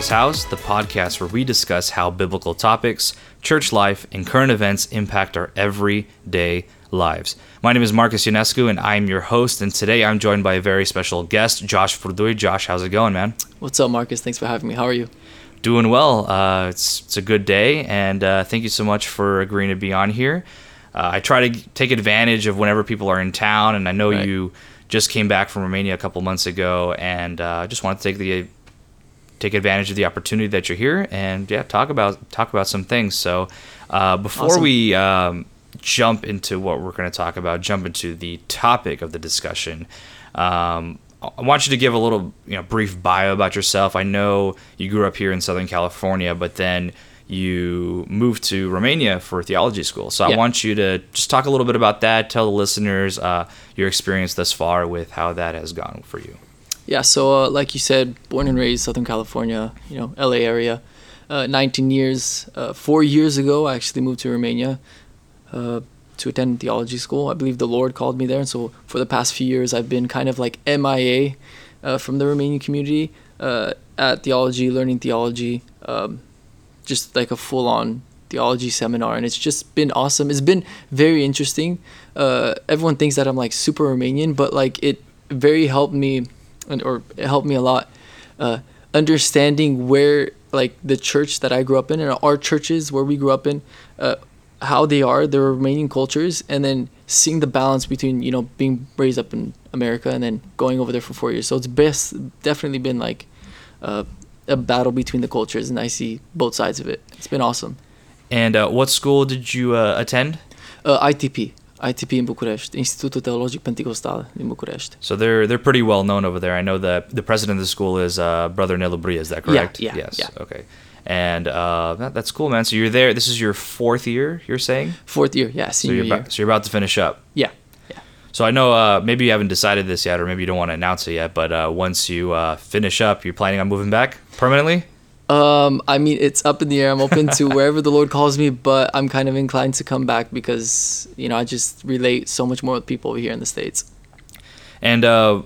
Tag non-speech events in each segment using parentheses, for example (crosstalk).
everyone. Welcome back to the Podders House, the podcast where we discuss how biblical topics, church life, and current events impact our everyday lives. My name is Marcus Ionescu, and I'm your host. And today I'm joined by a very special guest, Josh Furdui. Josh, how's it going, man? What's up, Marcus? Thanks for having me. How are you? Doing well. Uh, it's it's a good day, and uh, thank you so much for agreeing to be on here. Uh, I try to take advantage of whenever people are in town, and I know Right. you just came back from Romania a couple months ago, and uh, I just want to take the take advantage of the opportunity that you're here and yeah, talk about talk about some things. So uh, before Awesome. we um, jump into what we're going to talk about, jump into the topic of the discussion. Um, I want you to give a little, you know, brief bio about yourself. I know you grew up here in Southern California, but then you moved to Romania for theology school. So I want you to just talk a little bit about that. Tell the listeners uh, your experience thus far with how that has gone for you. Yeah, so uh, like you said, born and raised Southern California, you know, LA area. Uh, 19 years. Uh, four years ago, I actually moved to Romania uh, to attend theology school. I believe the Lord called me there. And so for the past few years, I've been kind of like MIA uh, from the Romanian community uh, at theology, learning theology, um, just like a full on theology seminar. And it's just been awesome. It's been very interesting. Uh, everyone thinks that I'm like super Romanian, but like it very helped me, or it helped me a lot, uh, understanding where like the church that I grew up in and our churches where we grew up in, uh, how they are, the Romanian cultures, and then seeing the balance between you know being raised up in America and then going over there for four years. So it's best definitely been like uh, a battle between the cultures, and I see both sides of it. It's been awesome. And uh, what school did you uh, attend? Uh, ITP, ITP in București, Institutul Teologic Penticostal din București. So they're they're pretty well known over there. I know that the president of the school is uh, Brother Nelu Brie. Is that correct? yeah, Yes. yeah. Okay. And uh, that, that's cool, man. So you're there. This is your fourth year. You're saying. Fourth year, yeah, So you're year. about, so you're about to finish up. Yeah, yeah. So I know uh, maybe you haven't decided this yet, or maybe you don't want to announce it yet. But uh, once you uh, finish up, you're planning on moving back permanently. Um, I mean, it's up in the air. I'm open to (laughs) wherever the Lord calls me, but I'm kind of inclined to come back because you know I just relate so much more with people here in the states. And uh,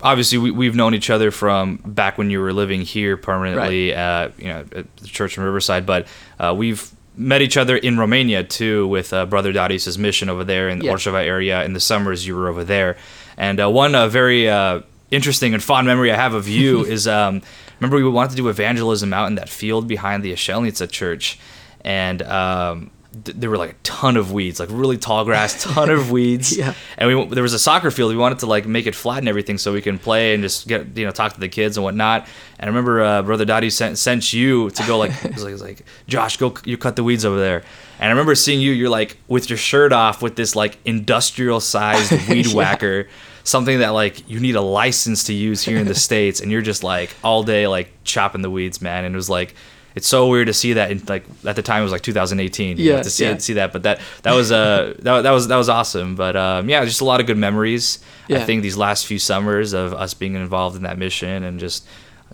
obviously, we, we've known each other from back when you were living here permanently, uh, you know, at the church in Riverside. But uh, we've met each other in Romania too, with uh, Brother Darius' mission over there in the Yeah. Orșova area. In the summers, you were over there. And uh, one uh, very uh, interesting and fond memory I have of you (laughs) is um, remember we wanted to do evangelism out in that field behind the Eșelnița church, and um, th- there were like a ton of weeds, like really tall grass, (laughs) ton of weeds. Yeah. And we there was a soccer field. We wanted to like make it flat and everything so we can play and just get you know talk to the kids and whatnot. And I remember uh, brother Dottie sent sent you to go like it was like, it was like Josh go you cut the weeds over there. And I remember seeing you. You're like with your shirt off with this like industrial sized (laughs) weed Yeah. whacker. Something that like you need a license to use here in the (laughs) states, and you're just like all day like chopping the weeds, man. And it was like, it's so weird to see that in like at the time it was like 2018. you know, Yeah, to see yeah. see that, but that that was uh (laughs) that, that was that was awesome. But um, yeah, just a lot of good memories. yeah. I think these last few summers of us being involved in that mission and just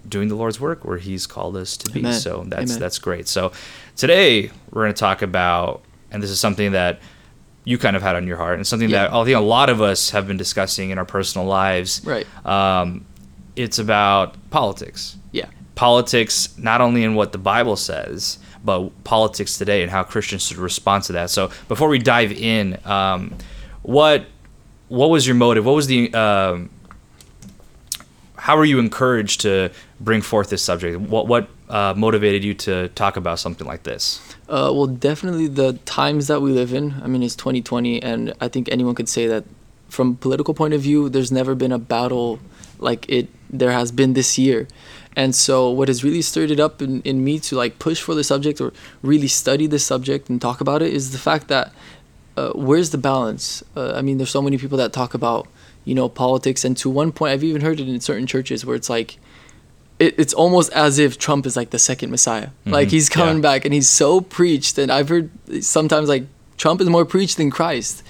doing the Lord's work where He's called us to be. Amen. So that's Amen. that's great. So today we're going to talk about, and this is something that you kind of had on your heart, and something Yeah. that I think a lot of us have been discussing in our personal lives. Right. Um, it's about politics Yeah. politics not only in what the Bible says, but politics today and how Christians should respond to that. So before we dive in, um, what what was your motive? What was the um, how were you encouraged to bring forth this subject? What what uh, motivated you to talk about something like this? Uh, well, definitely the times that we live in. I mean, it's 2020, and I think anyone could say that from political point of view, there's never been a battle like it there has been this year. And so, what has really stirred it up in, in me to like push for the subject or really study this subject and talk about it is the fact that uh, where's the balance? Uh, I mean, there's so many people that talk about you know politics, and to one point, I've even heard it in certain churches where it's like it, it's almost as if Trump is like the second Messiah. Like Mhm, he's coming yeah. back and he's so preached. And I've heard sometimes like Trump is more preached than Christ.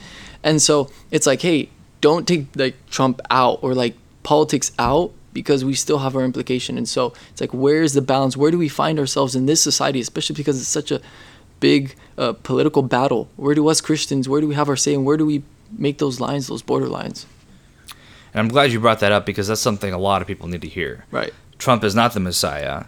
And so it's like, hey, don't take like Trump out or like politics out because we still have our implication. And so it's like, where's the balance? Where do we find ourselves in this society, especially because it's such a big uh, political battle? Where do us Christians, where do we have our say and where do we make those lines, those border lines? And I'm glad you brought that up because that's something a lot of people need to hear. Right. Trump is not the Messiah,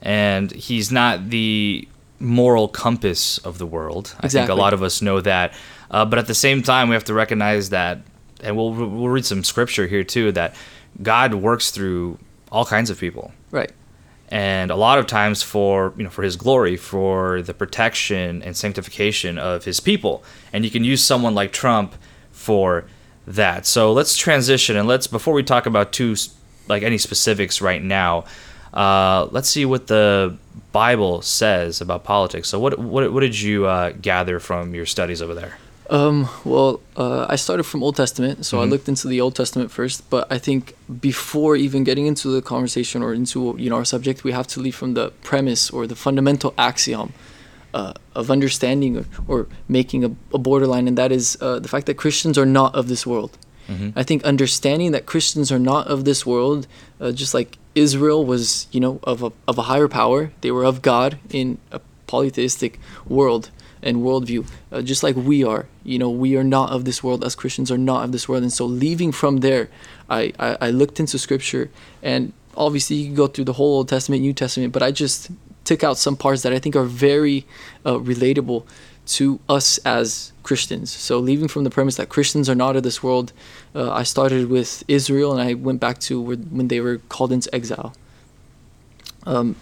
and he's not the moral compass of the world. Exactly. I think a lot of us know that. Uh, but at the same time, we have to recognize that, and we'll we'll read some scripture here too that God works through all kinds of people Right. and a lot of times for you know for his glory for the protection and sanctification of his people and you can use someone like trump for that so let's transition and let's before we talk about two like any specifics right now uh, let's see what the bible says about politics so what what, what did you uh, gather from your studies over there Um, well, uh, I started from Old Testament, so I Mhm. looked into the Old Testament first. But I think before even getting into the conversation or into you know our subject, we have to leave from the premise or the fundamental axiom uh, of understanding or, or making a, a borderline, and that is uh, the fact that Christians are not of this world. Mhm. I think understanding that Christians are not of this world, uh, just like Israel was, you know, of a, of a higher power, they were of God in a polytheistic world and worldview, uh, just like we are. You know, we are not of this world, as Christians are not of this world. And so, leaving from there, I, I, I looked into scripture, and obviously, you can go through the whole Old Testament, New Testament, but I just took out some parts that I think are very uh, relatable to us as Christians. So, leaving from the premise that Christians are not of this world, uh, I started with Israel and I went back to when they were called into exile. Um,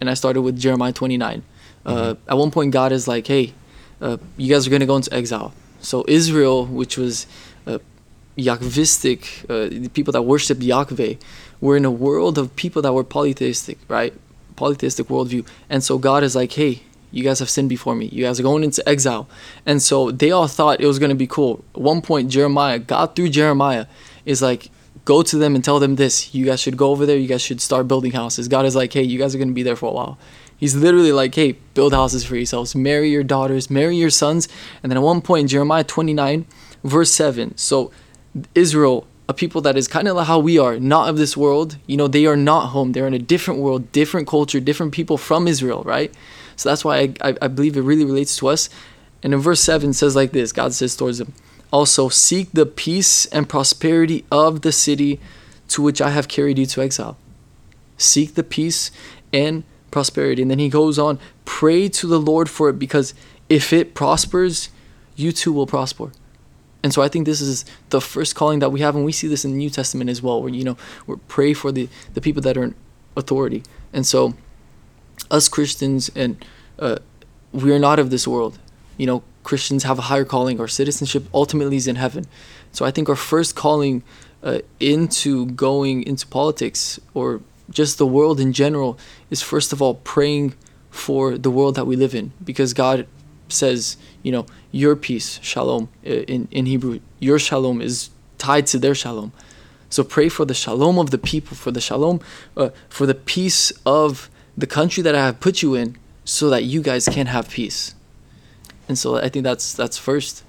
and I started with Jeremiah 29. Uh, at one point, God is like, hey, uh, you guys are going to go into exile. So, Israel, which was uh, Yahwistic, uh, the people that worshiped Yahweh, were in a world of people that were polytheistic, right? Polytheistic worldview. And so, God is like, hey, you guys have sinned before me. You guys are going into exile. And so they all thought it was going to be cool. At one point, Jeremiah, God through Jeremiah, is like, go to them and tell them this. You guys should go over there. You guys should start building houses. God is like, hey, you guys are going to be there for a while. He's literally like, hey, build houses for yourselves. Marry your daughters. Marry your sons. And then at one point, Jeremiah 29, verse 7. So Israel, a people that is kind of like how we are, not of this world. You know, they are not home. They're in a different world, different culture, different people from Israel, right? So that's why I, I, I believe it really relates to us. And in verse 7 it says like this God says towards them, Also seek the peace and prosperity of the city to which I have carried you to exile. Seek the peace and prosperity. And then he goes on, pray to the Lord for it because if it prospers, you too will prosper. And so I think this is the first calling that we have, and we see this in the New Testament as well, where you know we pray for the the people that are in authority. And so, us Christians and uh, we are not of this world. You know, Christians have a higher calling. Our citizenship ultimately is in heaven. So I think our first calling uh, into going into politics or just the world in general is first of all praying for the world that we live in, because God says, you know, your peace, shalom, in, in Hebrew, your shalom is tied to their shalom. So pray for the shalom of the people, for the shalom, uh, for the peace of the country that I have put you in, so that you guys can have peace. And so I think that's that's first.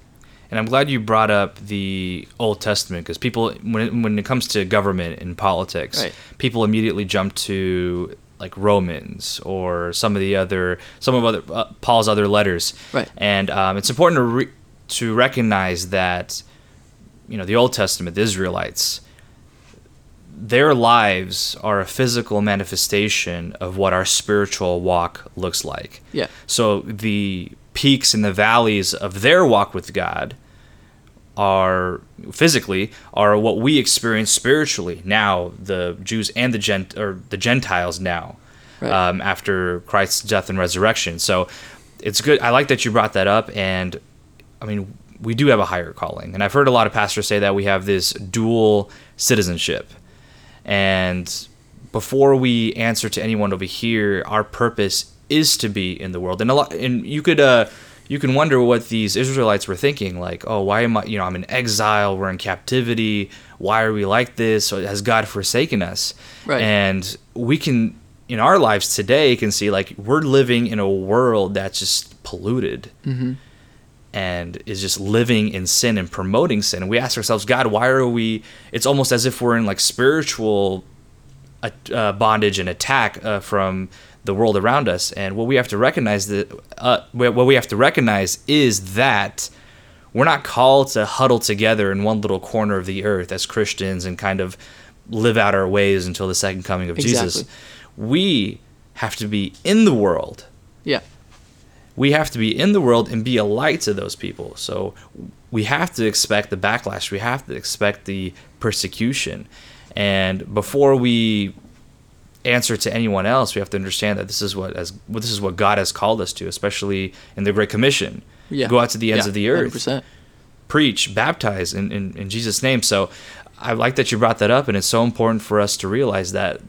And I'm glad you brought up the Old Testament because people, when it, when it comes to government and politics, Right. people immediately jump to like Romans or some of the other, some of other uh, Paul's other letters. Right. And um, it's important to re- to recognize that, you know, the Old Testament, the Israelites, their lives are a physical manifestation of what our spiritual walk looks like. Yeah. So the peaks and the valleys of their walk with God are physically are what we experience spiritually now the Jews and the gent or the Gentiles now Right. um, after Christ's death and resurrection. So it's good. I like that you brought that up, and I mean we do have a higher calling, and I've heard a lot of pastors say that we have this dual citizenship, and before we answer to anyone over here, our purpose is to be in the world. And a lot, and you could, uh, you can wonder what these Israelites were thinking. Like, oh, why am I? You know, I'm in exile. We're in captivity. Why are we like this? Has God forsaken us? Right. And we can, in our lives today, can see like we're living in a world that's just polluted Mm-hmm. and is just living in sin and promoting sin. And we ask ourselves, God, why are we? It's almost as if we're in like spiritual uh, bondage and attack uh, from the world around us. And what we have to recognize that uh, what what we have to recognize is that we're not called to huddle together in one little corner of the earth as Christians and kind of live out our ways until the second coming of Jesus. We have to be in the world. Yeah. We have to be in the world and be a light to those people. So we have to expect the backlash. We have to expect the persecution. And before we answer to anyone else, we have to understand that this is what as well, this is what God has called us to, especially in the Great Commission. Yeah. Go out to the ends Yeah, of the earth 100%. preach, baptize in, in, in Jesus' name. So I like that you brought that up, and it's so important for us to realize that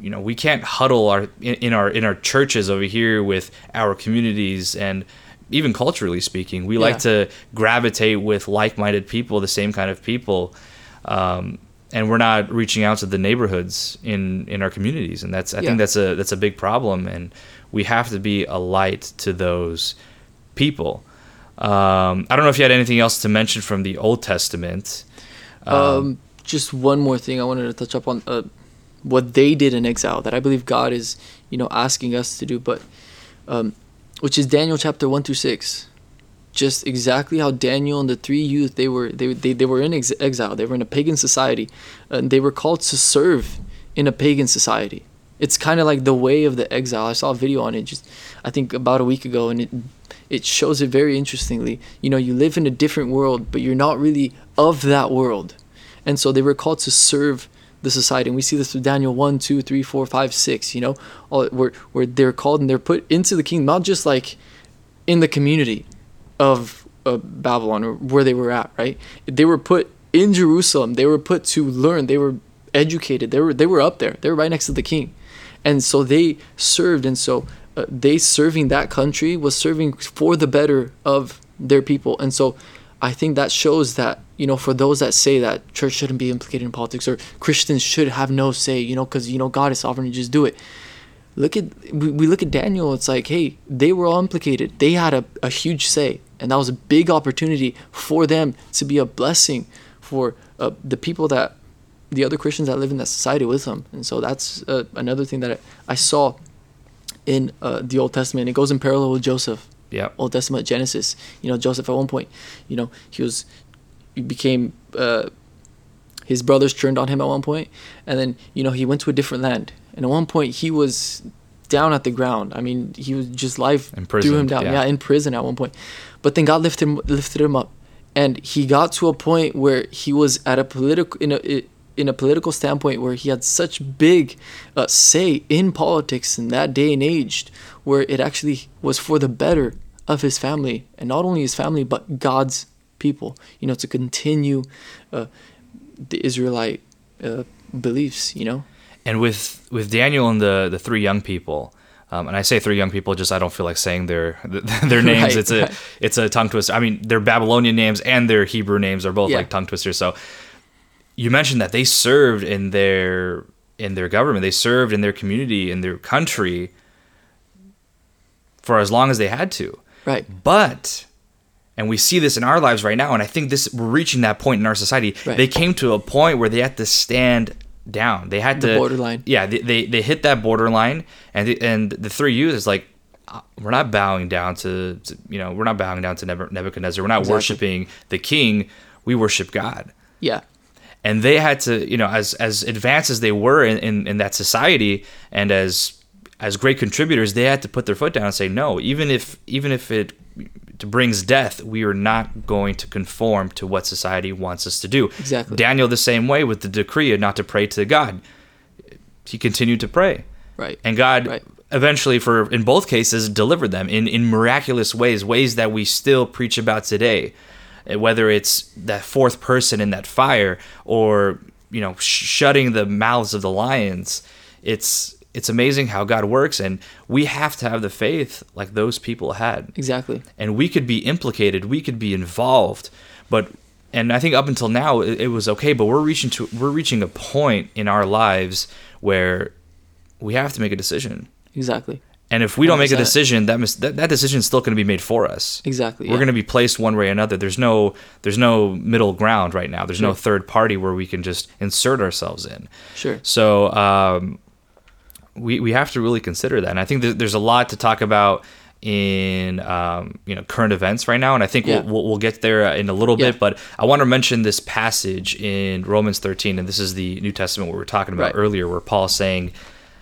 you know we can't huddle our in, in our in our churches over here with our communities and even culturally speaking, we like to gravitate with like-minded people, the same kind of people. Um, and we're not reaching out to the neighborhoods in, in our communities, and that's I Yeah. think that's a that's a big problem, and we have to be a light to those people. Um, I don't know if you had anything else to mention from the Old Testament. Um, just one more thing I wanted to touch up on uh, what they did in exile that I believe God is, you know, asking us to do, but um, which is Daniel chapter one through six. Just exactly how Daniel and the three youth they were they they, they were in ex- exile. They were in a pagan society, and they were called to serve in a pagan society. It's kind of like the way of the exile. I saw a video on it just I think about a week ago, and it it shows it very interestingly. You know, you live in a different world, but you're not really of that world. And so they were called to serve the society. And we see this with Daniel 1, 2, 3, 4, 5, 6, you know, all, where, where they're called and they're put into the kingdom, not just like in the community of uh, Babylon or where they were at, right? They were put in Jerusalem. They were put to learn. They were educated. They were they were up there. They were right next to the king, and so they served. And so uh, they serving that country was serving for the better of their people. And so I think that shows that you know for those that say that church shouldn't be implicated in politics or Christians should have no say, you know, because you know God is sovereign, you just do it look at we, we look at Daniel it's like hey they were all implicated they had a, a huge say and that was a big opportunity for them to be a blessing for uh, the people that the other Christians that live in that society with them. And so that's uh, another thing that I, I saw in uh, the Old Testament. It goes in parallel with Joseph. Yeah. Old Testament Genesis. You know Joseph at one point you know he was he became uh, his brothers turned on him at one point and then you know he went to a different land. And at one point he was down at the ground i mean he was just life threw him down yeah. yeah. in prison at one point but then god lifted him lifted him up and he got to a point where he was at a political in a in a political standpoint where he had such big uh, say in politics in that day and age where it actually was for the better of his family and not only his family but god's people you know to continue uh, the Israelite uh, beliefs, you know? And with with Daniel and the the three young people, um, and I say three young people, just I don't feel like saying their (laughs) their (laughs) names. Right, it's a right. it's a tongue twister. I mean, their Babylonian names and their Hebrew names are both Yeah. like tongue twisters. So you mentioned that they served in their in their government, they served in their community, in their country for as long as they had to. Right. But and we see this in our lives right now and I think this we're reaching that point in our society. Right. They came to a point where they had to stand down. They had The to borderline. Yeah, they, they they hit that borderline and the, and the three youth is like uh, we're not bowing down to, to you know, we're not bowing down to Nebuchadnezzar. We're not Exactly. worshiping the king. We worship God Yeah. and they had to you know as as advanced as they were in, in, in that society and as as great contributors they had to put their foot down and say no even if even if it brings death we are not going to conform to what society wants us to do Exactly. daniel the same way with the decree of not to pray to god he continued to pray Right. and god Right. eventually for in both cases delivered them in in miraculous ways ways that we still preach about today Uh, whether it's that fourth person in that fire or you know sh- shutting the mouths of the lions it's it's amazing how god works and we have to have the faith like those people had Exactly. and we could be implicated we could be involved but and i think up until now it, it was okay but we're reaching to we're reaching a point in our lives where we have to make a decision Exactly. and if we don't make a decision that mis- that, that decision is still going to be made for us Exactly. we're yeah. going to be placed one way or another there's no there's no middle ground right now there's no third party where we can just insert ourselves in Sure. so um, we we have to really consider that, and I think there's a lot to talk about in um, you know current events right now, and I think Yeah. we'll, we'll we'll get there in a little Yeah. bit. But I want to mention this passage in Romans 13, and this is the New Testament we were talking about Right. earlier, where Paul's saying,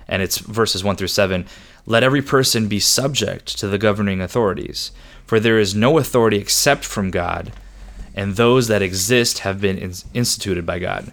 and it's verses one through seven. Let every person be subject to the governing authorities, for there is no authority except from God, and those that exist have been ins- instituted by God.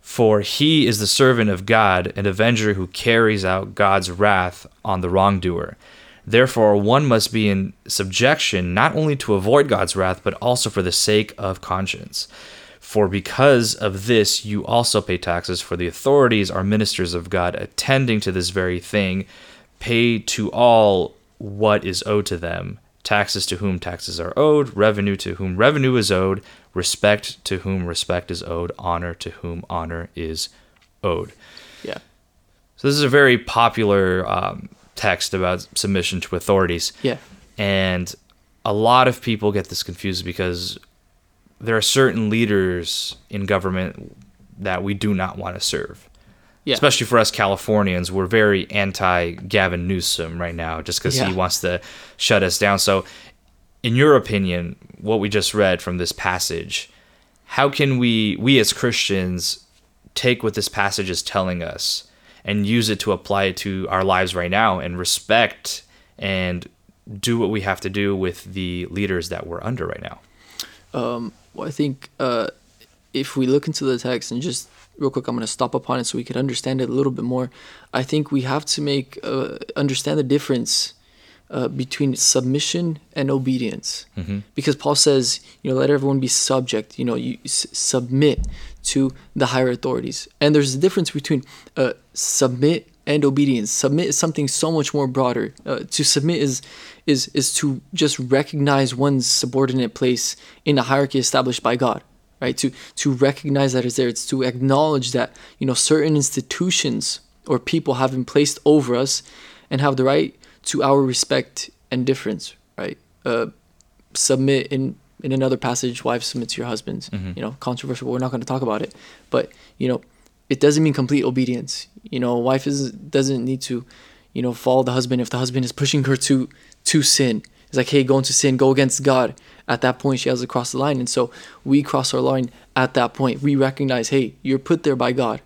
For he is the servant of God, an avenger who carries out God's wrath on the wrongdoer. Therefore, one must be in subjection not only to avoid God's wrath, but also for the sake of conscience. For because of this, you also pay taxes, for the authorities are ministers of God, attending to this very thing. Pay to all what is owed to them taxes to whom taxes are owed, revenue to whom revenue is owed, respect to whom respect is owed, honor to whom honor is owed. Yeah. So, this is a very popular um, text about submission to authorities. Yeah. And a lot of people get this confused because there are certain leaders in government that we do not want to serve. Yeah. Especially for us Californians, we're very anti Gavin Newsom right now just because Yeah. he wants to shut us down. So, in your opinion, what we just read from this passage, how can we, we as Christians, take what this passage is telling us and use it to apply it to our lives right now and respect and do what we have to do with the leaders that we're under right now? Um, well, I think uh, if we look into the text and just real quick, I'm going to stop upon it so we can understand it a little bit more. I think we have to make uh, understand the difference uh, between submission and obedience, because Paul says, you know, let everyone be subject. You know, you s- submit to the higher authorities, and there's a difference between uh, submit and obedience. Submit is something so much more broader. Uh, to submit is is is to just recognize one's subordinate place in a hierarchy established by God, right? To to recognize that it's there. It's to acknowledge that you know certain institutions or people have been placed over us and have the right to our respect and difference, right? Uh, submit in in another passage wives submit to your husbands you know controversial but we're not going to talk about it. But you know it doesn't mean complete obedience. You know a wife is doesn't need to you know follow the husband if the husband is pushing her to to sin. It's like hey go into sin go against god. At that point she has to cross the line. And so we cross our line at that point. We recognize hey you're put there by god.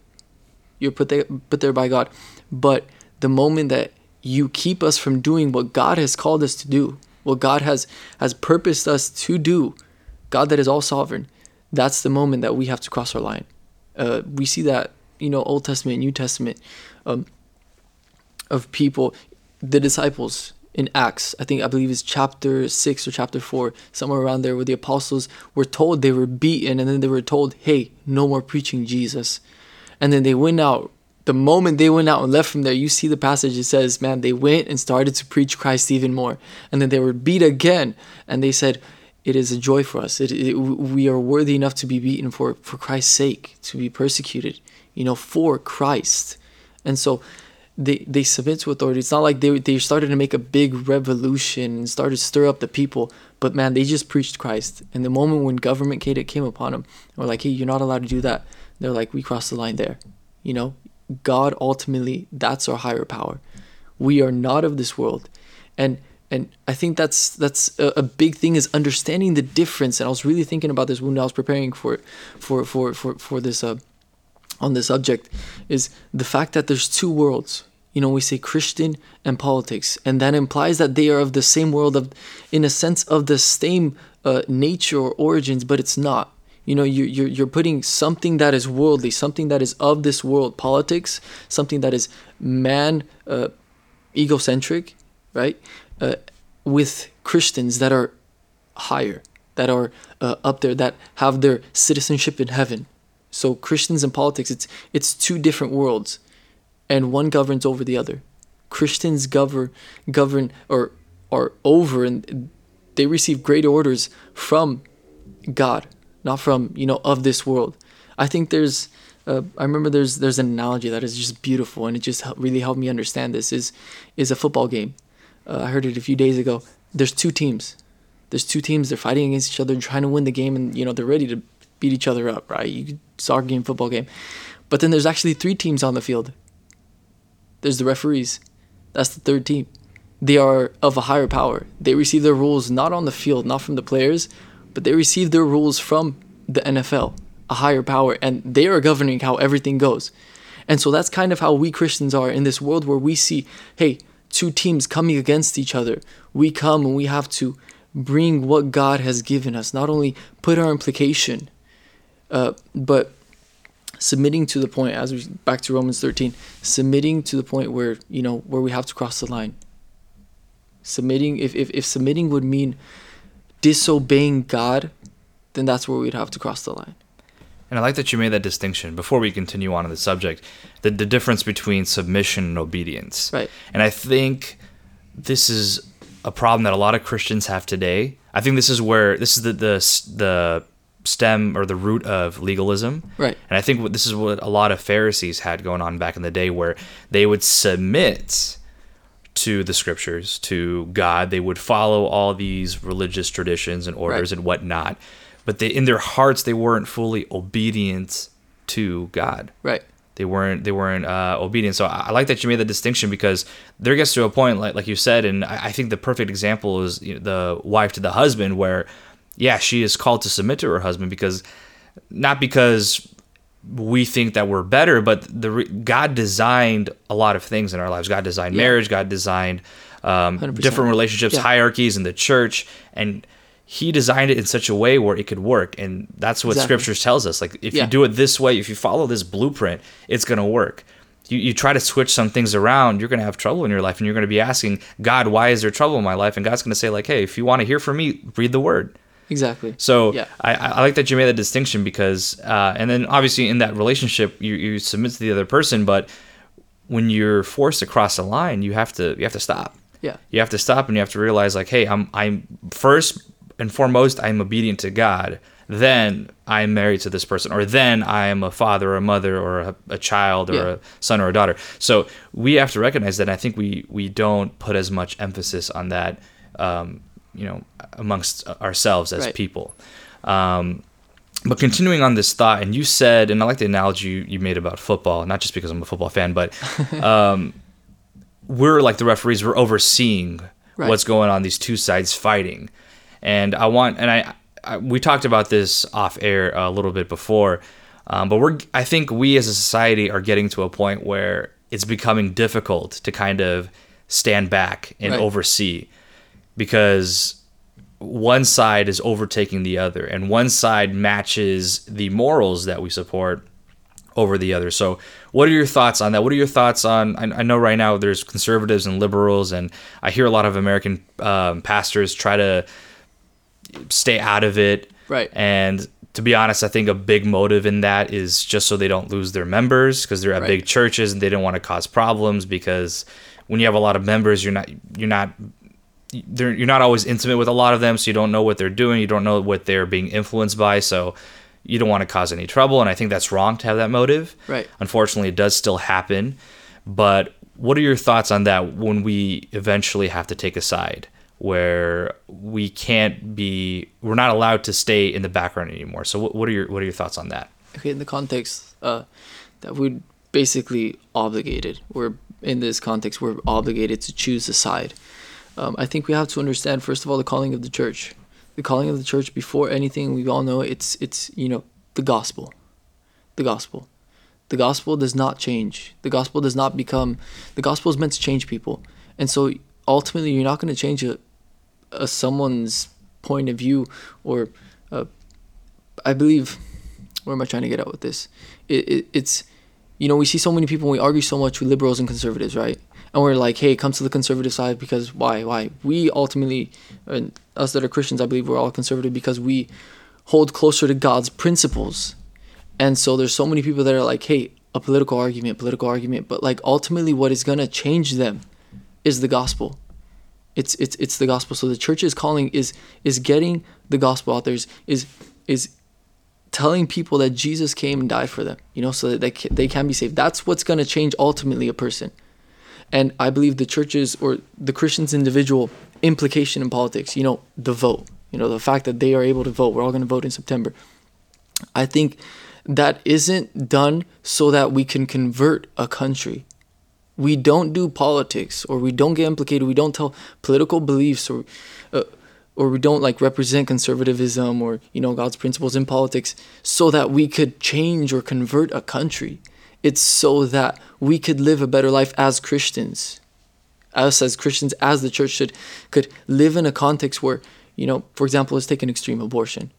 You're put there put there by God. But the moment that you keep us from doing what God has called us to do, what God has has purposed us to do, God that is all sovereign, that's the moment that we have to cross our line. Uh, we see that you know Old Testament, New Testament, um, of people, the disciples in Acts. I think I believe it's chapter six or chapter four, somewhere around there, where the apostles were told they were beaten, and then they were told, "Hey, no more preaching Jesus." And then they went out. The moment they went out and left from there, you see the passage. It says, "Man, they went and started to preach Christ even more." And then they were beat again, and they said, "It is a joy for us. It, it, we are worthy enough to be beaten for for Christ's sake, to be persecuted, you know, for Christ." And so, they they submit to authority. It's not like they they started to make a big revolution and started to stir up the people. But man, they just preached Christ. And the moment when government came upon them, we're like, "Hey, you're not allowed to do that." They're like, "We crossed the line there." You know, God ultimately that's our higher power. We are not of this world, and and I think that's that's a, a big thing is understanding the difference. And I was really thinking about this when I was preparing for for for for for this uh on this subject is the fact that there's two worlds. You know, we say Christian and politics, and that implies that they are of the same world of, in a sense, of the same uh, nature or origins, but it's not. You know, you, you're you're putting something that is worldly, something that is of this world, politics, something that is man uh, egocentric, right, uh, with Christians that are higher, that are uh, up there, that have their citizenship in heaven. So Christians and politics, it's it's two different worlds, and one governs over the other. Christians govern govern or are over, and they receive great orders from God, not from you know of this world. I think there's uh, I remember there's there's an analogy that is just beautiful and it just really helped me understand this is is a football game. Uh, I heard it a few days ago. There's two teams. There's two teams. They're fighting against each other, trying to win the game, and you know they're ready to beat each other up, right? You soccer game, football game, but then there's actually three teams on the field. There's the referees. That's the third team. They are of a higher power. They receive their rules not on the field, not from the players, but they receive their rules from the NFL, a higher power, and they are governing how everything goes. And so that's kind of how we Christians are in this world where we see, hey, two teams coming against each other. We come and we have to bring what God has given us, not only put our implication, uh, but submitting to the point as we back to Romans 13, submitting to the point where you know where we have to cross the line. Submitting, if if, if submitting would mean disobeying God, then that's where we'd have to cross the line. And I like that you made that distinction before we continue on to the subject, the, the difference between submission and obedience. Right. And I think this is a problem that a lot of Christians have today. I think this is where this is the the the stem or the root of legalism. Right. And I think what, this is what a lot of Pharisees had going on back in the day, where they would submit to the scriptures, to God. They would follow all these religious traditions and orders Right. and whatnot, but they, in their hearts, they weren't fully obedient to God Right. they weren't they weren't uh, obedient. So I, I like that you made the distinction because there gets to a point like like you said, and I, I think the perfect example is you know, the wife to the husband, where yeah, she is called to submit to her husband because not because we think that we're better, but the God designed a lot of things in our lives. God designed Yeah. marriage. God designed um, different relationships, Yeah. hierarchies in the church, and He designed it in such a way where it could work. And that's what Exactly. Scriptures tells us. Like if Yeah. you do it this way, if you follow this blueprint, it's gonna work. You, you try to switch some things around, you're gonna have trouble in your life, and you're gonna be asking God, "Why is there trouble in my life?" And God's gonna say, like, "Hey, if you want to hear from me, read the Word." Exactly. So Yeah. I, I like that you made that distinction because, uh, and then obviously in that relationship, you, you submit to the other person, but when you're forced to cross the line, you have to you have to stop. Yeah. You have to stop and you have to realize like, hey, I'm I'm first and foremost I'm obedient to God. Then I'm married to this person, or then I am a father or a mother or a, a child or Yeah. a son or a daughter. So we have to recognize that. I think we we don't put as much emphasis on that, um, you know, amongst ourselves as Right. people. Um, but continuing on this thought, and you said, and I like the analogy you, you made about football, not just because I'm a football fan, but (laughs) um, we're like the referees, we're overseeing Right. what's going on, these two sides fighting. And I want, and I, I we talked about this off air a little bit before, um, but we're, I think we as a society are getting to a point where it's becoming difficult to kind of stand back and Right. oversee because one side is overtaking the other and one side matches the morals that we support over the other. So, what are your thoughts on that? What are your thoughts on? I, I know right now there's conservatives and liberals, and I hear a lot of American um, pastors try to stay out of it. Right. And to be honest, I think a big motive in that is just so they don't lose their members because they're at Right. big churches and they don't want to cause problems because when you have a lot of members, you're not you're not you're not always intimate with a lot of them, so you don't know what they're doing. You don't know what they're being influenced by. So you don't want to cause any trouble. And I think that's wrong to have that motive. Right. Unfortunately, it does still happen. But what are your thoughts on that when we eventually have to take a side where we can't be, we're not allowed to stay in the background anymore? So what, what are your what are your thoughts on that? okay, in the context uh, that we're basically obligated. We're in this context, we're obligated to choose a side. Um, I think we have to understand first of all the calling of the church. The calling of the church before anything, we all know it's it's you know the gospel, the gospel. The gospel does not change. The gospel does not become. The gospel is meant to change people, and so ultimately, you're not going to change a, a someone's point of view or. Uh, I believe where am I trying to get at with this? It, it, it's, you know, we see so many people, we argue so much with liberals and conservatives, right? And we're like, hey, come to the conservative side because why? Why? We ultimately, and us that are Christians, I believe we're all conservative because we hold closer to God's principles. And so there's so many people that are like, hey, a political argument, political argument, but like ultimately what is to change them is the gospel. It's it's it's the gospel. So the church is calling is is getting the gospel out there. Is, is is telling people that Jesus came and died for them, you know, so that they can, they can be saved. That's what's going to change ultimately a person. And I believe the churches or the Christians' individual implication in politics, you know, the vote, you know, the fact that they are able to vote, we're all going to vote in September. I think that isn't done so that we can convert a country. We don't do politics or we don't get implicated. We don't tell political beliefs or uh, or we don't like represent conservatism or you know God's principles in politics so that we could change or convert a country. It's so that we could live a better life as Christians. Us as Christians, as the church should could live in a context where, you know, for example, let's take an extreme abortion.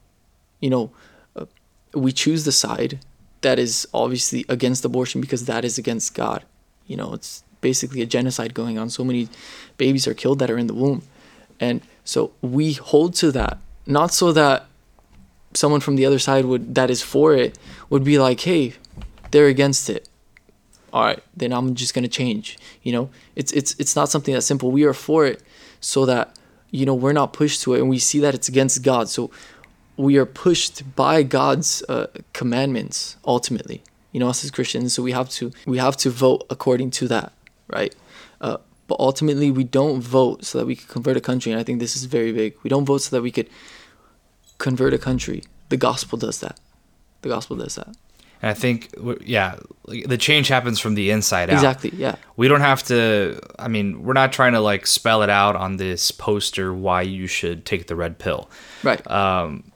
You know, uh, we choose the side that is obviously against abortion because that is against God. You know, it's basically a genocide going on. So many babies are killed that are in the womb. And so we hold to that, not so that someone from the other side would that is for it would be like, "Hey, they're against it." All right, then I'm just to change. You know, it's it's it's not something that simple. We are for it so that you know, we're not pushed to it and we see that it's against God. So we are pushed by God's uh, commandments ultimately. You know, us as Christians, so we have to we have to vote according to that, right? Uh, but ultimately, we don't vote so that we can convert a country. And I think this is very big. We don't vote so that we could convert a country. The gospel does that. The gospel does that. And I think, yeah, the change happens from the inside out. Exactly. Yeah. We don't have to. I mean, we're not trying to like spell it out on this poster why you should take the red pill. Right. Um,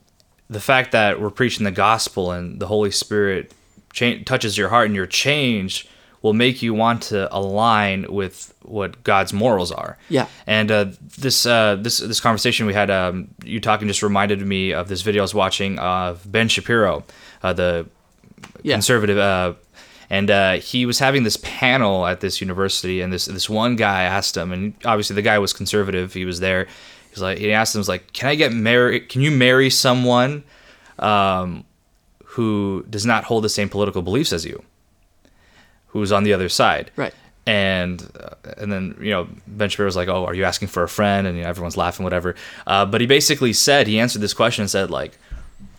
the fact that we're preaching the gospel and the Holy Spirit cha- touches your heart and you're changed will make you want to align with what God's morals are. Yeah. And uh, this uh, this this conversation we had, um, you talking just reminded me of this video I was watching of Ben Shapiro, uh, the Yeah. conservative. Uh, and uh, he was having this panel at this university, and this this one guy asked him, and obviously the guy was conservative. He was there. He's like, he asked him, was like, "Can I get married? Can you marry someone um, who does not hold the same political beliefs as you, who's on the other side?" Right. and uh, and then you know Ben Shapiro was like, "Oh, are you asking for a friend?" And you know, everyone's laughing, whatever. Uh, but he basically said he answered this question and said like,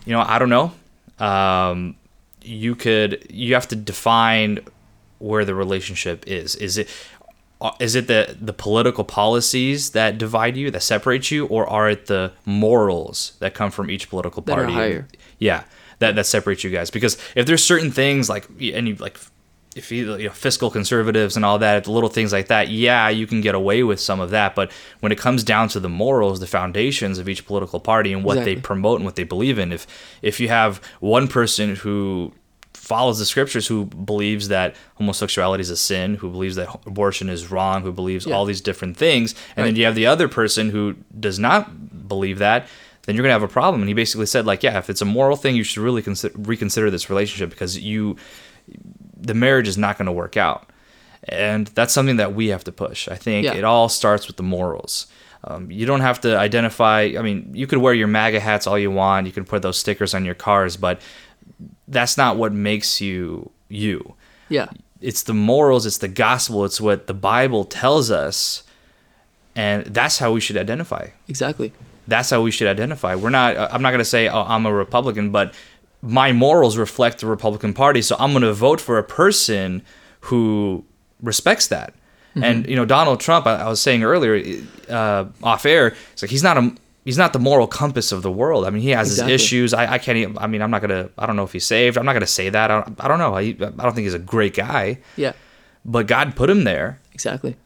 you know, I don't know. Um, you could you have to define where the relationship is. Is it uh, it the the political policies that divide you, that separate you, or are it the morals that come from each political That are party? higher. Yeah, that that separates you guys. Because if there's certain things like any like if you, you know, fiscal conservatives and all that, little things like that, yeah, you can get away with some of that. But when it comes down to the morals, the foundations of each political party and what they promote and what they believe in, if if you have one person who follows the scriptures, who believes that homosexuality is a sin, who believes that abortion is wrong, who believes Yeah. all these different things, and then you have the other person who does not believe that, then you're gonna have a problem. And he basically said, like, yeah, if it's a moral thing, you should really consider, reconsider this relationship because you, the marriage is not gonna work out, and that's something that we have to push. I think Yeah. it all starts with the morals. Um, you don't have to identify. I mean, you could wear your MAGA hats all you want. You can put those stickers on your cars, but that's not what makes you you Yeah. it's the morals, it's the gospel, it's what the Bible tells us, and that's how we should identify. Exactly. That's how we should identify. We're not. uh, I'm not going to say oh, I'm a Republican, but my morals reflect the Republican Party, so I'm going to vote for a person who respects that. And you know, Donald Trump. I, I was saying earlier, uh, off air, it's like he's not a. He's not the moral compass of the world. I mean, he has Exactly. his issues. I, I can't. Even, I mean, I'm not gonna. I don't know if he's saved. I'm not gonna say that. I don't, I don't know. I, I don't think he's a great guy Yeah. but God put him there Exactly.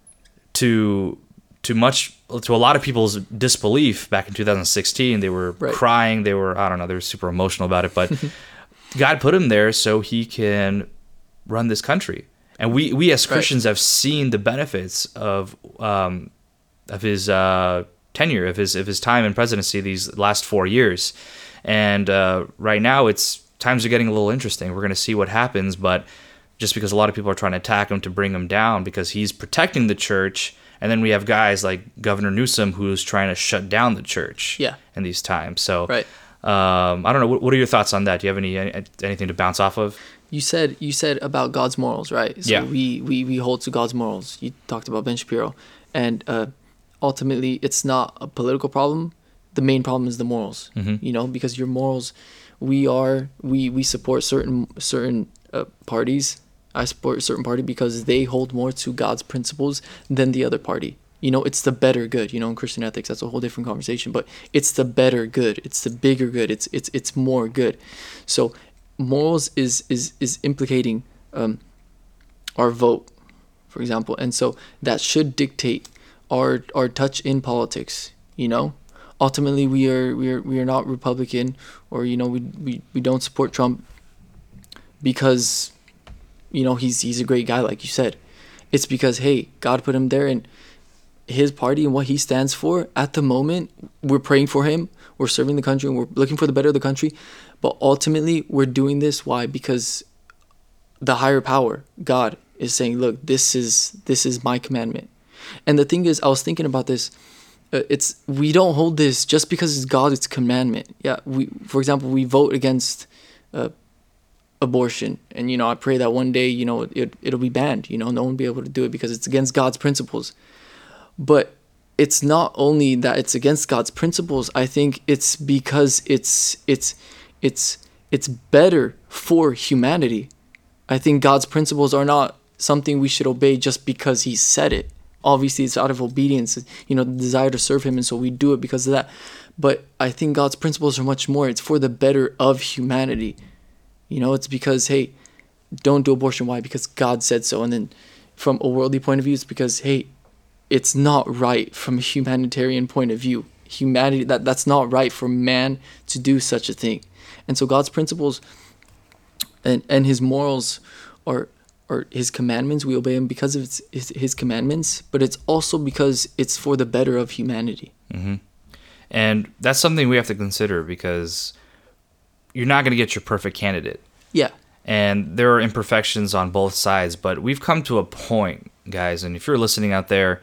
to to much to a lot of people's disbelief back in 2016 they were Right. crying they were i don't know they were super emotional about it but (laughs) god put him there so he can run this country and we we as Right. christians have seen the benefits of um of his uh tenure of his of his time in presidency these last four years and uh right now it's times are getting a little interesting we're going to see what happens but just because a lot of people are trying to attack him to bring him down because he's protecting the church and then we have guys like governor newsom who's trying to shut down the church Yeah. in these times so Right. um, i don't know what, what are your thoughts on that do you have any any- anything to bounce off of You said you said about God's morals, right? So Yeah. we, we we hold to God's morals. You talked about Ben Shapiro, and uh, ultimately, it's not a political problem the main problem is the morals. You know, because your morals, we are we we support certain certain uh, parties. I support a certain party because they hold more to God's principles than the other party. You know, it's the better good. You know, in Christian ethics, that's a whole different conversation. But it's the better good. It's the bigger good. It's it's it's more good. So morals is is is implicating um, our vote, for example, and so that should dictate our our touch in politics. You know, ultimately we are we are we are not Republican, or you know we we, we don't support Trump because you know he's he's a great guy, like you said. It's because hey, God put him there, and his party and what he stands for at the moment, we're praying for him. We're serving the country, and we're looking for the better of the country. But ultimately, we're doing this why? Because the higher power, God, is saying, "Look, this is this is my commandment." And the thing is, I was thinking about this. Uh, it's we don't hold this just because it's God's commandment. Yeah, we, for example, we vote against uh, abortion, and you know, I pray that one day, you know, it it'll be banned. You know, no one will be able to do it because it's against God's principles. But it's not only that it's against God's principles. I think it's because it's it's it's it's better for humanity. I think God's principles are not something we should obey just because He said it. Obviously, it's out of obedience, you know, the desire to serve Him, and so we do it because of that. But I think God's principles are much more. It's for the better of humanity. You know, it's because hey, don't do abortion. Why? Because God said so. And then, from a worldly point of view, it's because hey, it's not right from a humanitarian point of view. Humanity that that's not right for man to do such a thing. And so God's principles and and his morals are or his commandments we obey him because of its, his, his commandments but it's also because it's for the better of humanity mm-hmm. And that's something we have to consider because you're not going to get your perfect candidate. yeah And there are imperfections on both sides, but we've come to a point, guys, and if you're listening out there,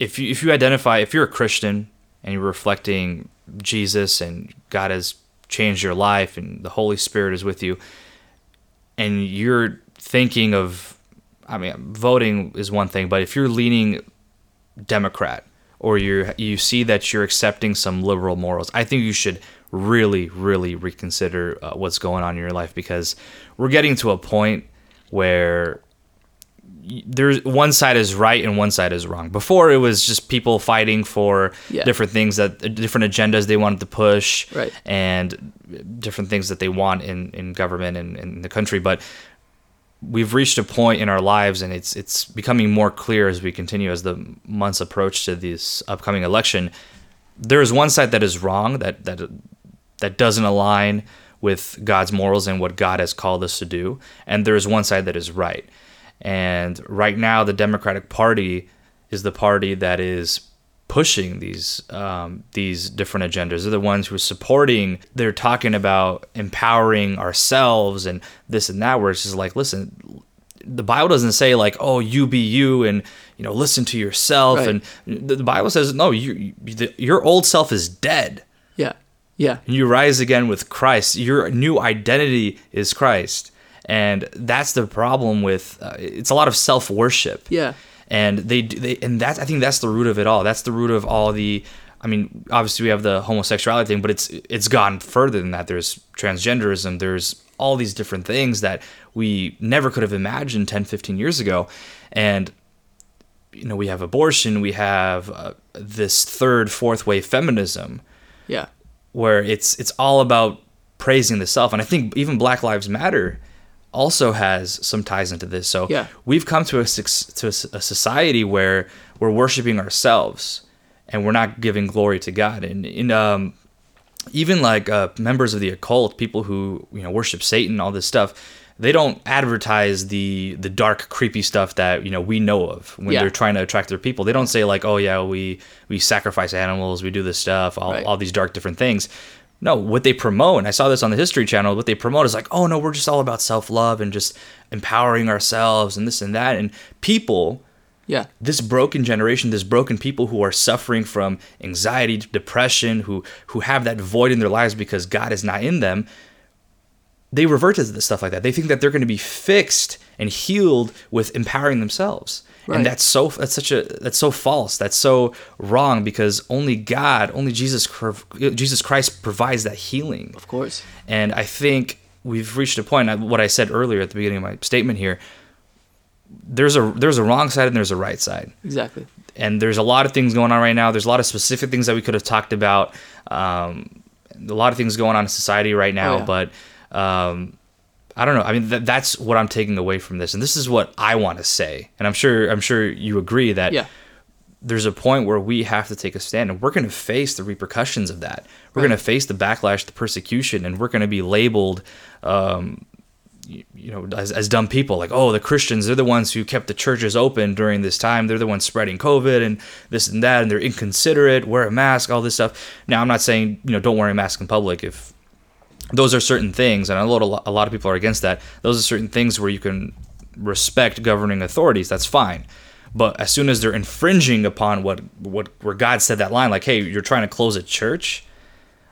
if you if you identify if you're a Christian and you're reflecting Jesus and God has changed your life and the Holy Spirit is with you and you're thinking of I mean voting is one thing, but if you're leaning Democrat or you you see that you're accepting some liberal morals, I think you should really really reconsider uh, what's going on in your life because we're getting to a point where there's one side is right and one side is wrong. Before it was just people fighting for Yeah. different things that different agendas they wanted to push Right. and different things that they want in, in government and in the country. But we've reached a point in our lives and it's it's becoming more clear as we continue as the months approach to this upcoming election. There is one side that is wrong that that that doesn't align with God's morals and what God has called us to do, and there is one side that is right. And right now, the Democratic Party is the party that is pushing these um, these different agendas. They're the ones who are supporting. They're talking about empowering ourselves and this and that. Where it's just like, listen, the Bible doesn't say like, oh, you be you and you know listen to yourself. Right. And the, Bible says no, you, you the, your old self is dead. yeah yeah And You rise again with Christ. Your new identity is Christ, and that's the problem with uh, it's a lot of self worship yeah and they do- they and that's I think that's the root of it all. That's the root of all the. I mean, obviously we have the homosexuality thing, but it's it's gone further than that. There's transgenderism. There's all these different things that we never could have imagined 10, 15 years ago, and you know we have abortion. We have uh, this third, fourth wave feminism yeah where it's it's all about praising the self. And i think even black lives matter also has some ties into this. So Yeah. we've come to a to a society where we're worshiping ourselves and we're not giving glory to god. And in um even like uh, members of the occult people who you know worship satan all this stuff they don't advertise the the dark creepy stuff that you know we know of when Yeah. they're trying to attract their people they don't say like oh yeah we we sacrifice animals we do this stuff all, Right. all these dark different things no what they promote and i saw this on the history channel what they promote is like oh no we're just all about self-love and just empowering ourselves and this and that and people yeah this broken generation, this broken people who are suffering from anxiety, depression, who who have that void in their lives because God is not in them, they revert to this stuff like that. They think that they're going to be fixed and healed with empowering themselves. Right. And that's so that's such a that's so false. That's so wrong because only God, only Jesus Jesus Christ provides that healing. Of course. And I think we've reached a point. What I said earlier at the beginning of my statement here. There's a there's a wrong side and there's a right side. Exactly. And there's a lot of things going on right now. There's a lot of specific things that we could have talked about. Um, a lot of things going on in society right now, Oh, yeah. but um, I don't know. I mean, th- that's what I'm taking away from this, and this is what I want to say. And I'm sure I'm sure you agree that Yeah. there's a point where we have to take a stand, and we're going to face the repercussions of that. We're Right. going to face the backlash, the persecution, and we're going to be labeled. Um, you, you know, as, as dumb people, like, oh, the Christians, they're the ones who kept the churches open during this time. They're the ones spreading COVID and this and that, and they're inconsiderate, wear a mask, all this stuff. Now, I'm not saying, you know, don't wear a mask in public if those are certain things, and a lot, a lot of people are against that. Those are certain things where you can respect governing authorities. That's fine. But as soon as they're infringing upon what what where God said that line, like, "Hey, you're trying to close a church,"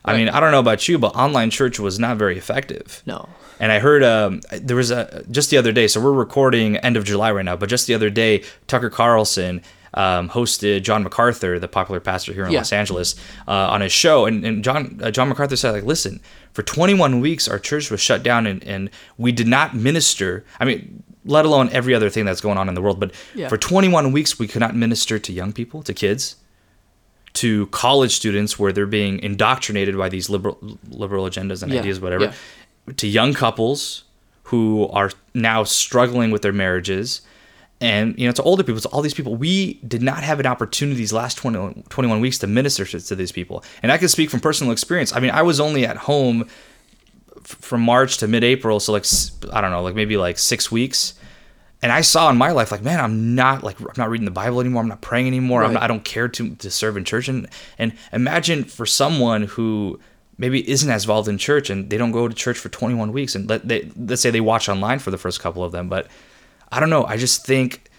I mean, I don't know about you, but online church was not very effective. No. And I heard um, there was a just the other day. So we're recording end of July right now, but just the other day, Tucker Carlson um, hosted John MacArthur, the popular pastor here in Yeah. Los Angeles, uh, on his show. And, and John uh, John MacArthur said, like, listen, for 21 weeks, our church was shut down, and, and we did not minister. I mean, let alone every other thing that's going on in the world, but Yeah. for 21 weeks, we could not minister to young people, to kids to college students where they're being indoctrinated by these liberal liberal agendas and Yeah, ideas whatever yeah. to young couples who are now struggling with their marriages and you know to older people to all these people we did not have an opportunity these last 20, 21 weeks to minister to, to these people and i can speak from personal experience i mean i was only at home f- from march to mid-april so like i don't know like maybe like six weeks and I saw in my life, like, man, I'm not like I'm not reading the Bible anymore. I'm not praying anymore. I'm Right. not, I don't care to to serve in church. And and imagine for someone who maybe isn't as involved in church and they don't go to church for 21 weeks, and let they let's say they watch online for the first couple of them, but I don't know. I just think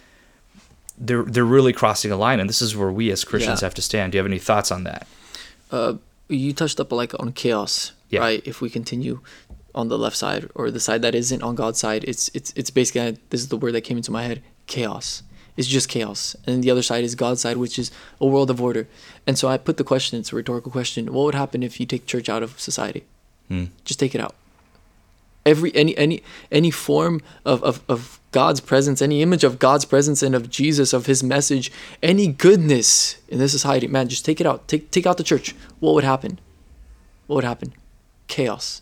they're they're really crossing a line, and this is where we as Christians Yeah. have to stand. Do you have any thoughts on that? Uh, you touched up like on chaos, Yeah. right? If we continue on the left side or the side that isn't on God's side, it's it's it's basically this is the word that came into my head: chaos. It's just chaos, and the other side is God's side, which is a world of order. And so I put the question: it's a rhetorical question. What would happen if you take church out of society? Hmm. Just take it out. Every any any any form of, of, of God's presence, any image of God's presence and of Jesus, of his message, any goodness in this society, man, just take it out. Take take out the church. What would happen? What would happen? Chaos.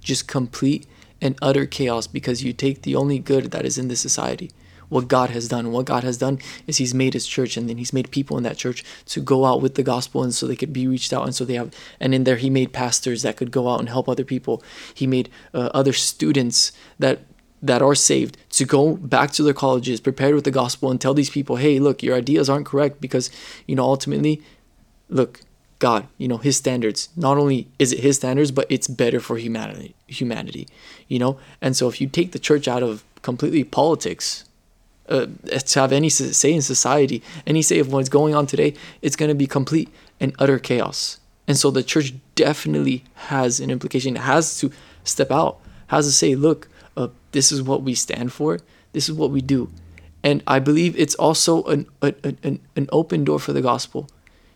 Just complete and utter chaos because you take the only good that is in this society. What God has done. What God has done is He's made His church and then He's made people in that church to go out with the gospel and so they could be reached out and so they have, and in there He made pastors that could go out and help other people. He made uh, other students that that are saved to go back to their colleges prepared with the gospel and tell these people hey look your ideas aren't correct because you know ultimately look god you know his standards not only is it his standards but it's better for humanity humanity you know? And so if you take the church out of completely politics uh, to have any say in society any say of what's going on today it's going to be complete and utter chaos. And so the church definitely has an implication it has to step out has to say look uh, this is what we stand for this is what we do. And i believe it's also an, an, an, open door for the gospel.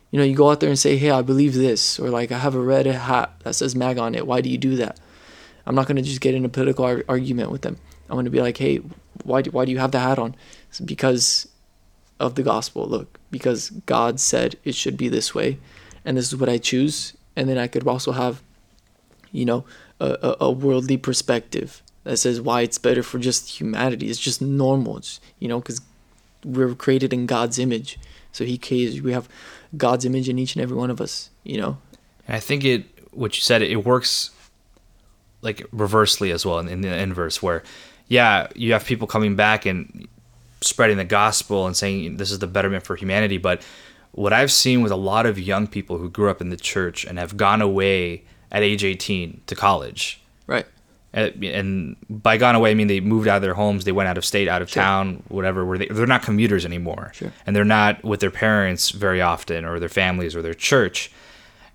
You know you go out there and say hey i believe this or like i have a red hat that says mag on it. Why do you do that? I'm not going to just get in a political ar- argument with them. I'm going to be like hey why do, why do you have the hat on? It's because of the gospel. Look because god said it should be this way and this is what i choose. And then i could also have you know a, a worldly perspective that says why it's better for just humanity. It's just normal. It's, you know because we're created in god's image. So he created we have god's image in each and every one of us you know? And I think it, what you said, it works like reversely as well in, in the inverse, where, yeah, you have people coming back and spreading the gospel and saying this is the betterment for humanity. But what I've seen with a lot of young people who grew up in the church and have gone away at age 18 to college, right and and by gone away, I mean they moved out of their homes, they went out of state, out of Sure. town, whatever. Where they they're not commuters anymore, Sure. and they're not with their parents very often, or their families, or their church.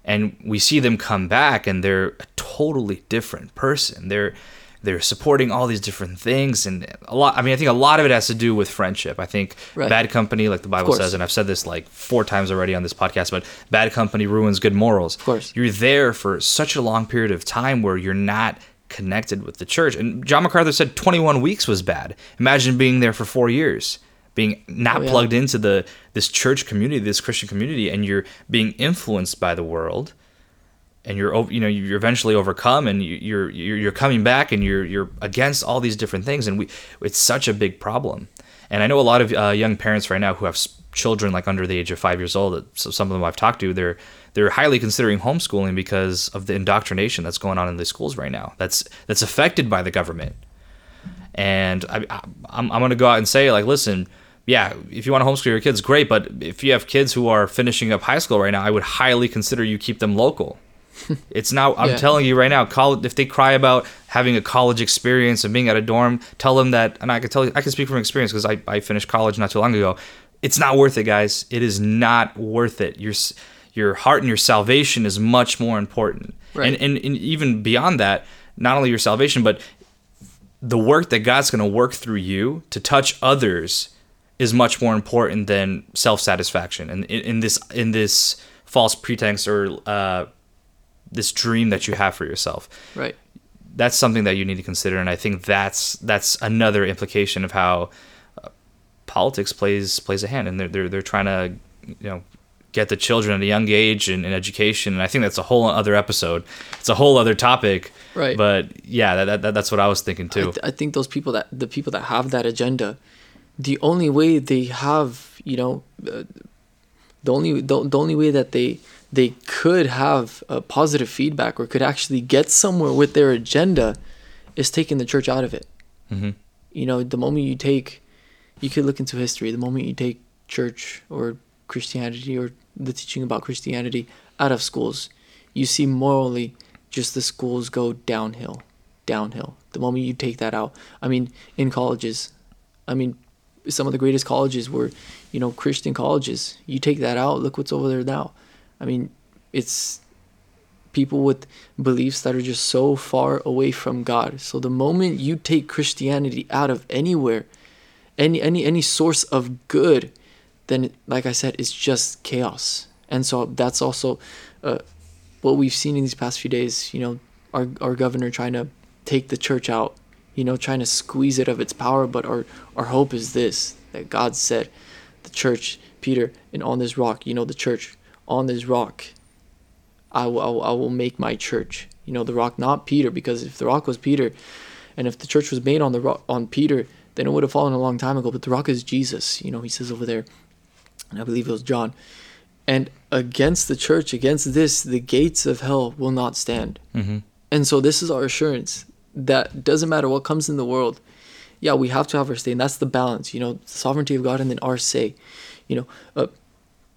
And we see them come back, and they're a totally different person. They're they're supporting all these different things and a lot i mean i think a lot of it has to do with friendship i think Right. bad company like the bible says and i've said this like four times already on this podcast but bad company ruins good morals of course. you're there for such a long period of time where you're not connected with the church. And john macarthur said 21 weeks was bad. Imagine being there for four years being not Oh, yeah. plugged into the this church community this christian community and you're being influenced by the world. And you're you know you're eventually overcome and you- you're you're you're coming back and you're you're against all these different things. And we it's such a big problem. And I know a lot of uh, young parents right now who have children like under the age of five years old. So some of them I've talked to they're they're highly considering homeschooling because of the indoctrination that's going on in the schools right now. That's that's affected by the government. And I, I, I'm, I'm going to go out and say like listen yeah if you want to homeschool your kids great but if you have kids who are finishing up high school right now i would highly consider you keep them local. (laughs) It's now i'm Yeah. telling you right now college if they cry about having a college experience and being at a dorm tell them that and i can tell you i can speak from experience because I, I finished college not too long ago. It's not worth it guys. It is not worth it. Your s- your heart and your salvation is much more important Right. and, and, and even beyond that not only your salvation but the work that God's going to work through you to touch others is much more important than self-satisfaction and in, in this in this false pretense or uh, this dream that you have for yourself Right. that's something that you need to consider and i think that's that's another implication of how uh, politics plays plays a hand and they're, they're they're trying to you know get the children at a young age in, in education and i think that's a whole other episode it's a whole other topic Right. but yeah that, that, that's what i was thinking I, too th- I think those people that the people that have that agenda, the only way they have, you know, uh, the only the, the only way that they they could have a positive feedback or could actually get somewhere with their agenda is taking the church out of it. Mhm. You know, the moment you take, you could look into history. The moment you take church or Christianity or the teaching about Christianity out of schools, you see morally just the schools go downhill, downhill. The moment you take that out, I mean, in colleges, I mean, some of the greatest colleges were, you know, Christian colleges. You take that out, look what's over there now. I mean, it's people with beliefs that are just so far away from God. So the moment you take Christianity out of anywhere, any any any source of good, then like I said, it's just chaos. And so that's also uh, what we've seen in these past few days. You know, our our governor trying to take the church out. You know, trying to squeeze it of its power. But our our hope is this: that God said, the church, Peter, and on this rock. You know, the church on this rock. I will, I will, I will make my church. You know, the rock, not Peter, because if the rock was Peter, and if the church was made on the rock on Peter, then it would have fallen a long time ago. But the rock is Jesus. You know, he says over there, and I believe it was John. And against the church, against this, the gates of hell will not stand. Mhm. And so this is our assurance that doesn't matter what comes in the world. Yeah, we have to have our say, and that's the balance. You know, the sovereignty of God and then our say. You know, uh,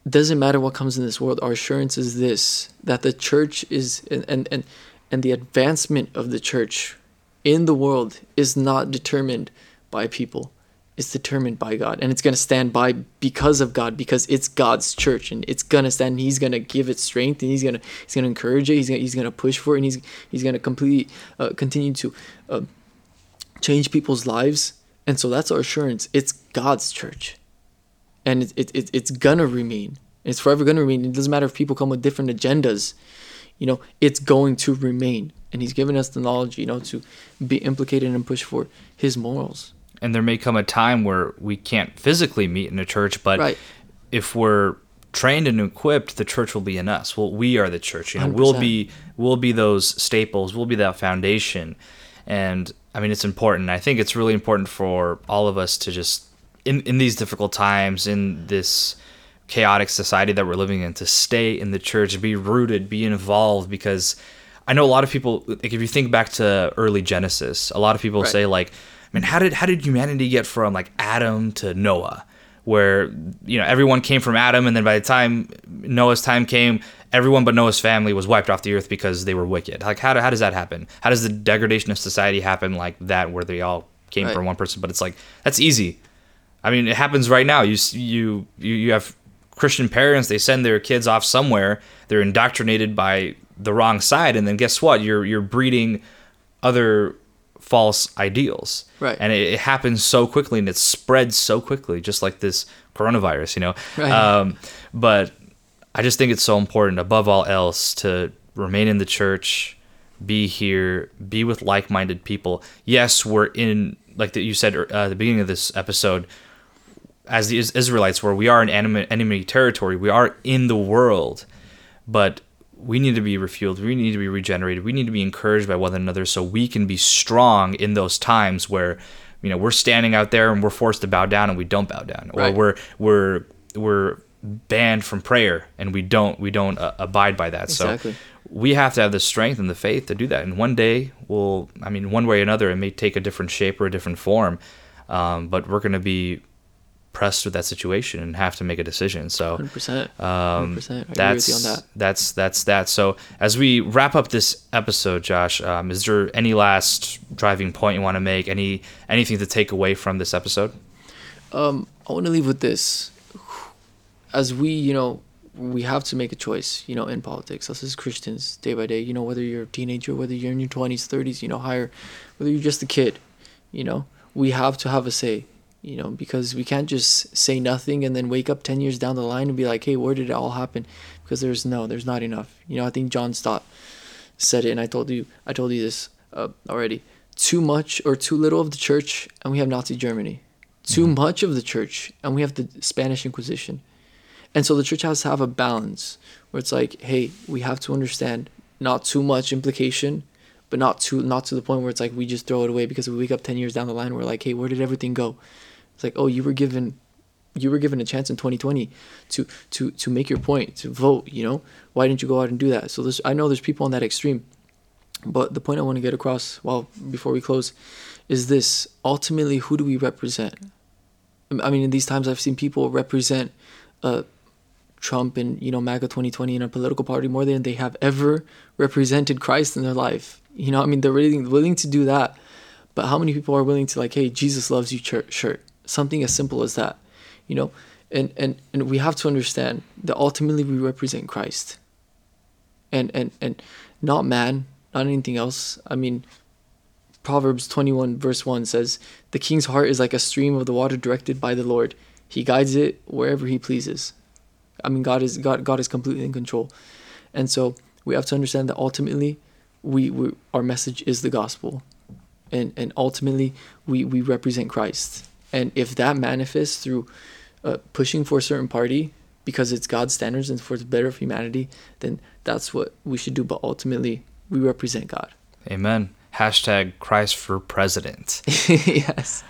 doesn't matter what comes in this world. Our assurance is this: that the church is, and and and, and the advancement of the church in the world is not determined by people. It's determined by God, and it's gonna stand by because of God, because it's God's church, and it's gonna stand. And he's gonna give it strength, and he's gonna he's gonna encourage it. He's gonna he's gonna push for it, and he's he's gonna completely uh, continue to uh, change people's lives. And so that's our assurance. It's God's church and it, it, it, it's gonna remain. It's forever gonna remain. It doesn't matter if people come with different agendas, you know, it's going to remain. And he's given us the knowledge, you know, to be implicated and push for his morals. And there may come a time where we can't physically meet in a church, but Right. if we're trained and equipped, the church will be in us. Well, we are the church. You know, we'll be we'll be those staples. We'll be that foundation. And I mean, it's important. I think it's really important for all of us to just in in these difficult times in this chaotic society that we're living in to stay in the church, be rooted, be involved because I know a lot of people like if you think back to early Genesis, a lot of people Right. say like, I mean, how did how did humanity get from like Adam to Noah? Where you know everyone came from Adam, and then by the time Noah's time came, everyone but Noah's family was wiped off the earth because they were wicked. Like how, do- how does that happen? How does the degradation of society happen like that, where they all came Right. from one person? But it's like that's easy. I mean, it happens right now. You you you you have Christian parents. They send their kids off somewhere. They're indoctrinated by the wrong side, and then guess what? You're you're breeding other false ideals. Right. And it, it happens so quickly and it spreads so quickly, just like this coronavirus, you know. Right. Um, but I just think it's so important, above all else, to remain in the church, be here, be with like-minded people. Yes, we're in, like that you said uh, at the beginning of this episode, as the Israelites, where we are in enemy, enemy territory, we are in the world, but we need to be refueled. We need to be regenerated. We need to be encouraged by one another so we can be strong in those times where, you know, we're standing out there and we're forced to bow down and we don't bow down, or we're we're we're banned from prayer and we don't we don't uh, abide by that. Exactly. So we have to have the strength and the faith to do that. And one day, we'll, I mean, one way or another, it may take a different shape or a different form, um, but we're going to be pressed with that situation and have to make a decision. So, 100%. um, 100%. I agree that's with you on that. that's that's that. So, as we wrap up this episode, Josh, um, is there any last driving point you want to make? Any anything to take away from this episode? Um, I want to leave with this. As we, you know, we have to make a choice, you know, in politics, us as Christians, day by day, you know, whether you're a teenager, whether you're in your 20s, 30s, you know, higher, whether you're just a kid, you know, we have to have a say, you know, because we can't just say nothing and then wake up 10 years down the line and be like, hey, where did it all happen? Because there's no, there's not enough. You know, I think John Stott said it, and I told you, I told you this uh, already. Too much or too little of the church, and we have Nazi Germany. Too much of the church, and we have the Spanish Inquisition. And so the church has to have a balance where it's like, hey, we have to understand not too much implication, but not too not to the point where it's like we just throw it away because we wake up ten years down the line, we're like, hey, where did everything go? It's like, oh, you were given you were given a chance in 2020 to to to make your point, to vote, you know? Why didn't you go out and do that? So there's I know there's people on that extreme. But the point I want to get across, well, before we close, is this: ultimately, who do we represent? I mean, in these times, I've seen people represent uh, Trump and you know MAGA 2020 in a political party more than they have ever represented Christ in their life. You know, I mean, they're really willing to do that, but how many people are willing to like, hey, Jesus loves you, shirt, something as simple as that, you know, and and and we have to understand that ultimately we represent Christ, and and and not man, not anything else. I mean, Proverbs 21 verse 1 says, "The king's heart is like a stream of the water directed by the Lord. He guides it wherever he pleases." I mean, God is God God is completely in control. And so, we have to understand that ultimately we, we our message is the gospel. And and ultimately we we represent Christ. And if that manifests through uh, pushing for a certain party because it's God's standards and for the better of humanity, then that's what we should do. But ultimately, we represent God. Amen. Hashtag Christ for President. (laughs) yes.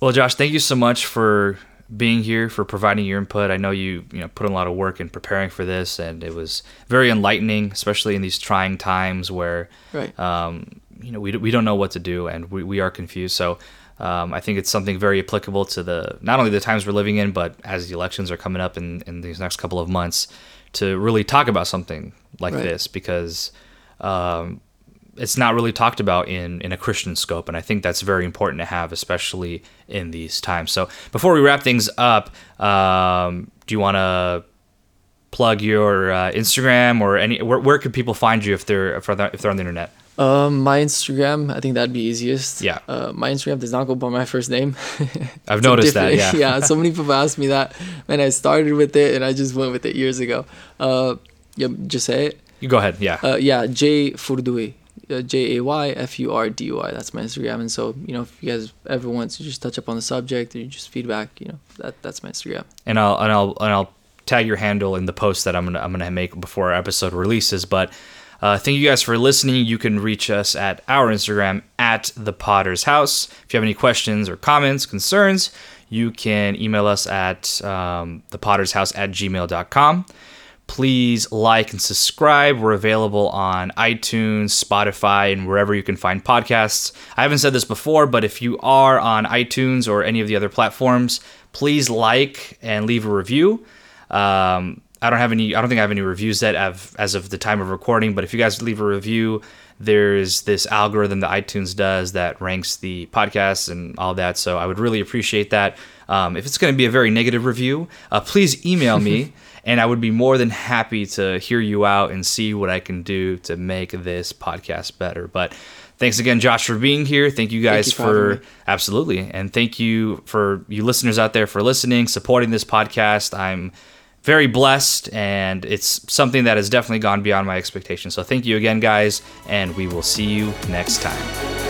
Well, Josh, thank you so much for being here, for providing your input. I know you, you know, put a lot of work in preparing for this, and it was very enlightening, especially in these trying times where, Right. um, you know, we, we don't know what to do and we, we are confused. So um, I think it's something very applicable to the not only the times we're living in, but as the elections are coming up in, in these next couple of months, to really talk about something like Right. this because um, it's not really talked about in in a Christian scope, and I think that's very important to have, especially in these times. So before we wrap things up, um, do you want to plug your uh, Instagram or any? Where, where could people find you if they're if they're, if they're on the internet? Um, my Instagram, I think that'd be easiest. Yeah. Uh, my Instagram does not go by my first name. (laughs) I've noticed that. Yeah. (laughs) yeah. So many people ask me that, and I started with it, and I just went with it years ago. Uh, yeah, just say it. You go ahead. Yeah. Uh, yeah, Jay Furdui, uh, J A Y F U R D U I. That's my Instagram, and so you know, if you guys ever want to just touch up on the subject or just feedback, you know, that that's my Instagram. and I'll and I'll and I'll tag your handle in the post that I'm gonna I'm gonna make before our episode releases. But uh, thank you guys for listening. You can reach us at our Instagram at the Podders House. If you have any questions or comments, concerns, you can email us at um, House at gmail.com. Please like and subscribe. We're available on iTunes, Spotify, and wherever you can find podcasts. I haven't said this before, but if you are on iTunes or any of the other platforms, please like and leave a review. Um, I don't have any. I don't think I have any reviews yet as, as of the time of recording. But if you guys leave a review, there's this algorithm that iTunes does that ranks the podcasts and all that. So I would really appreciate that. Um, if it's going to be a very negative review, uh, please email me, (laughs) and I would be more than happy to hear you out and see what I can do to make this podcast better. But thanks again, Josh, for being here. Thank you guys you for for, absolutely, and thank you for you listeners out there for listening, supporting this podcast. I'm very blessed, and it's something that has definitely gone beyond my expectations. So thank you again, guys, and we will see you next time.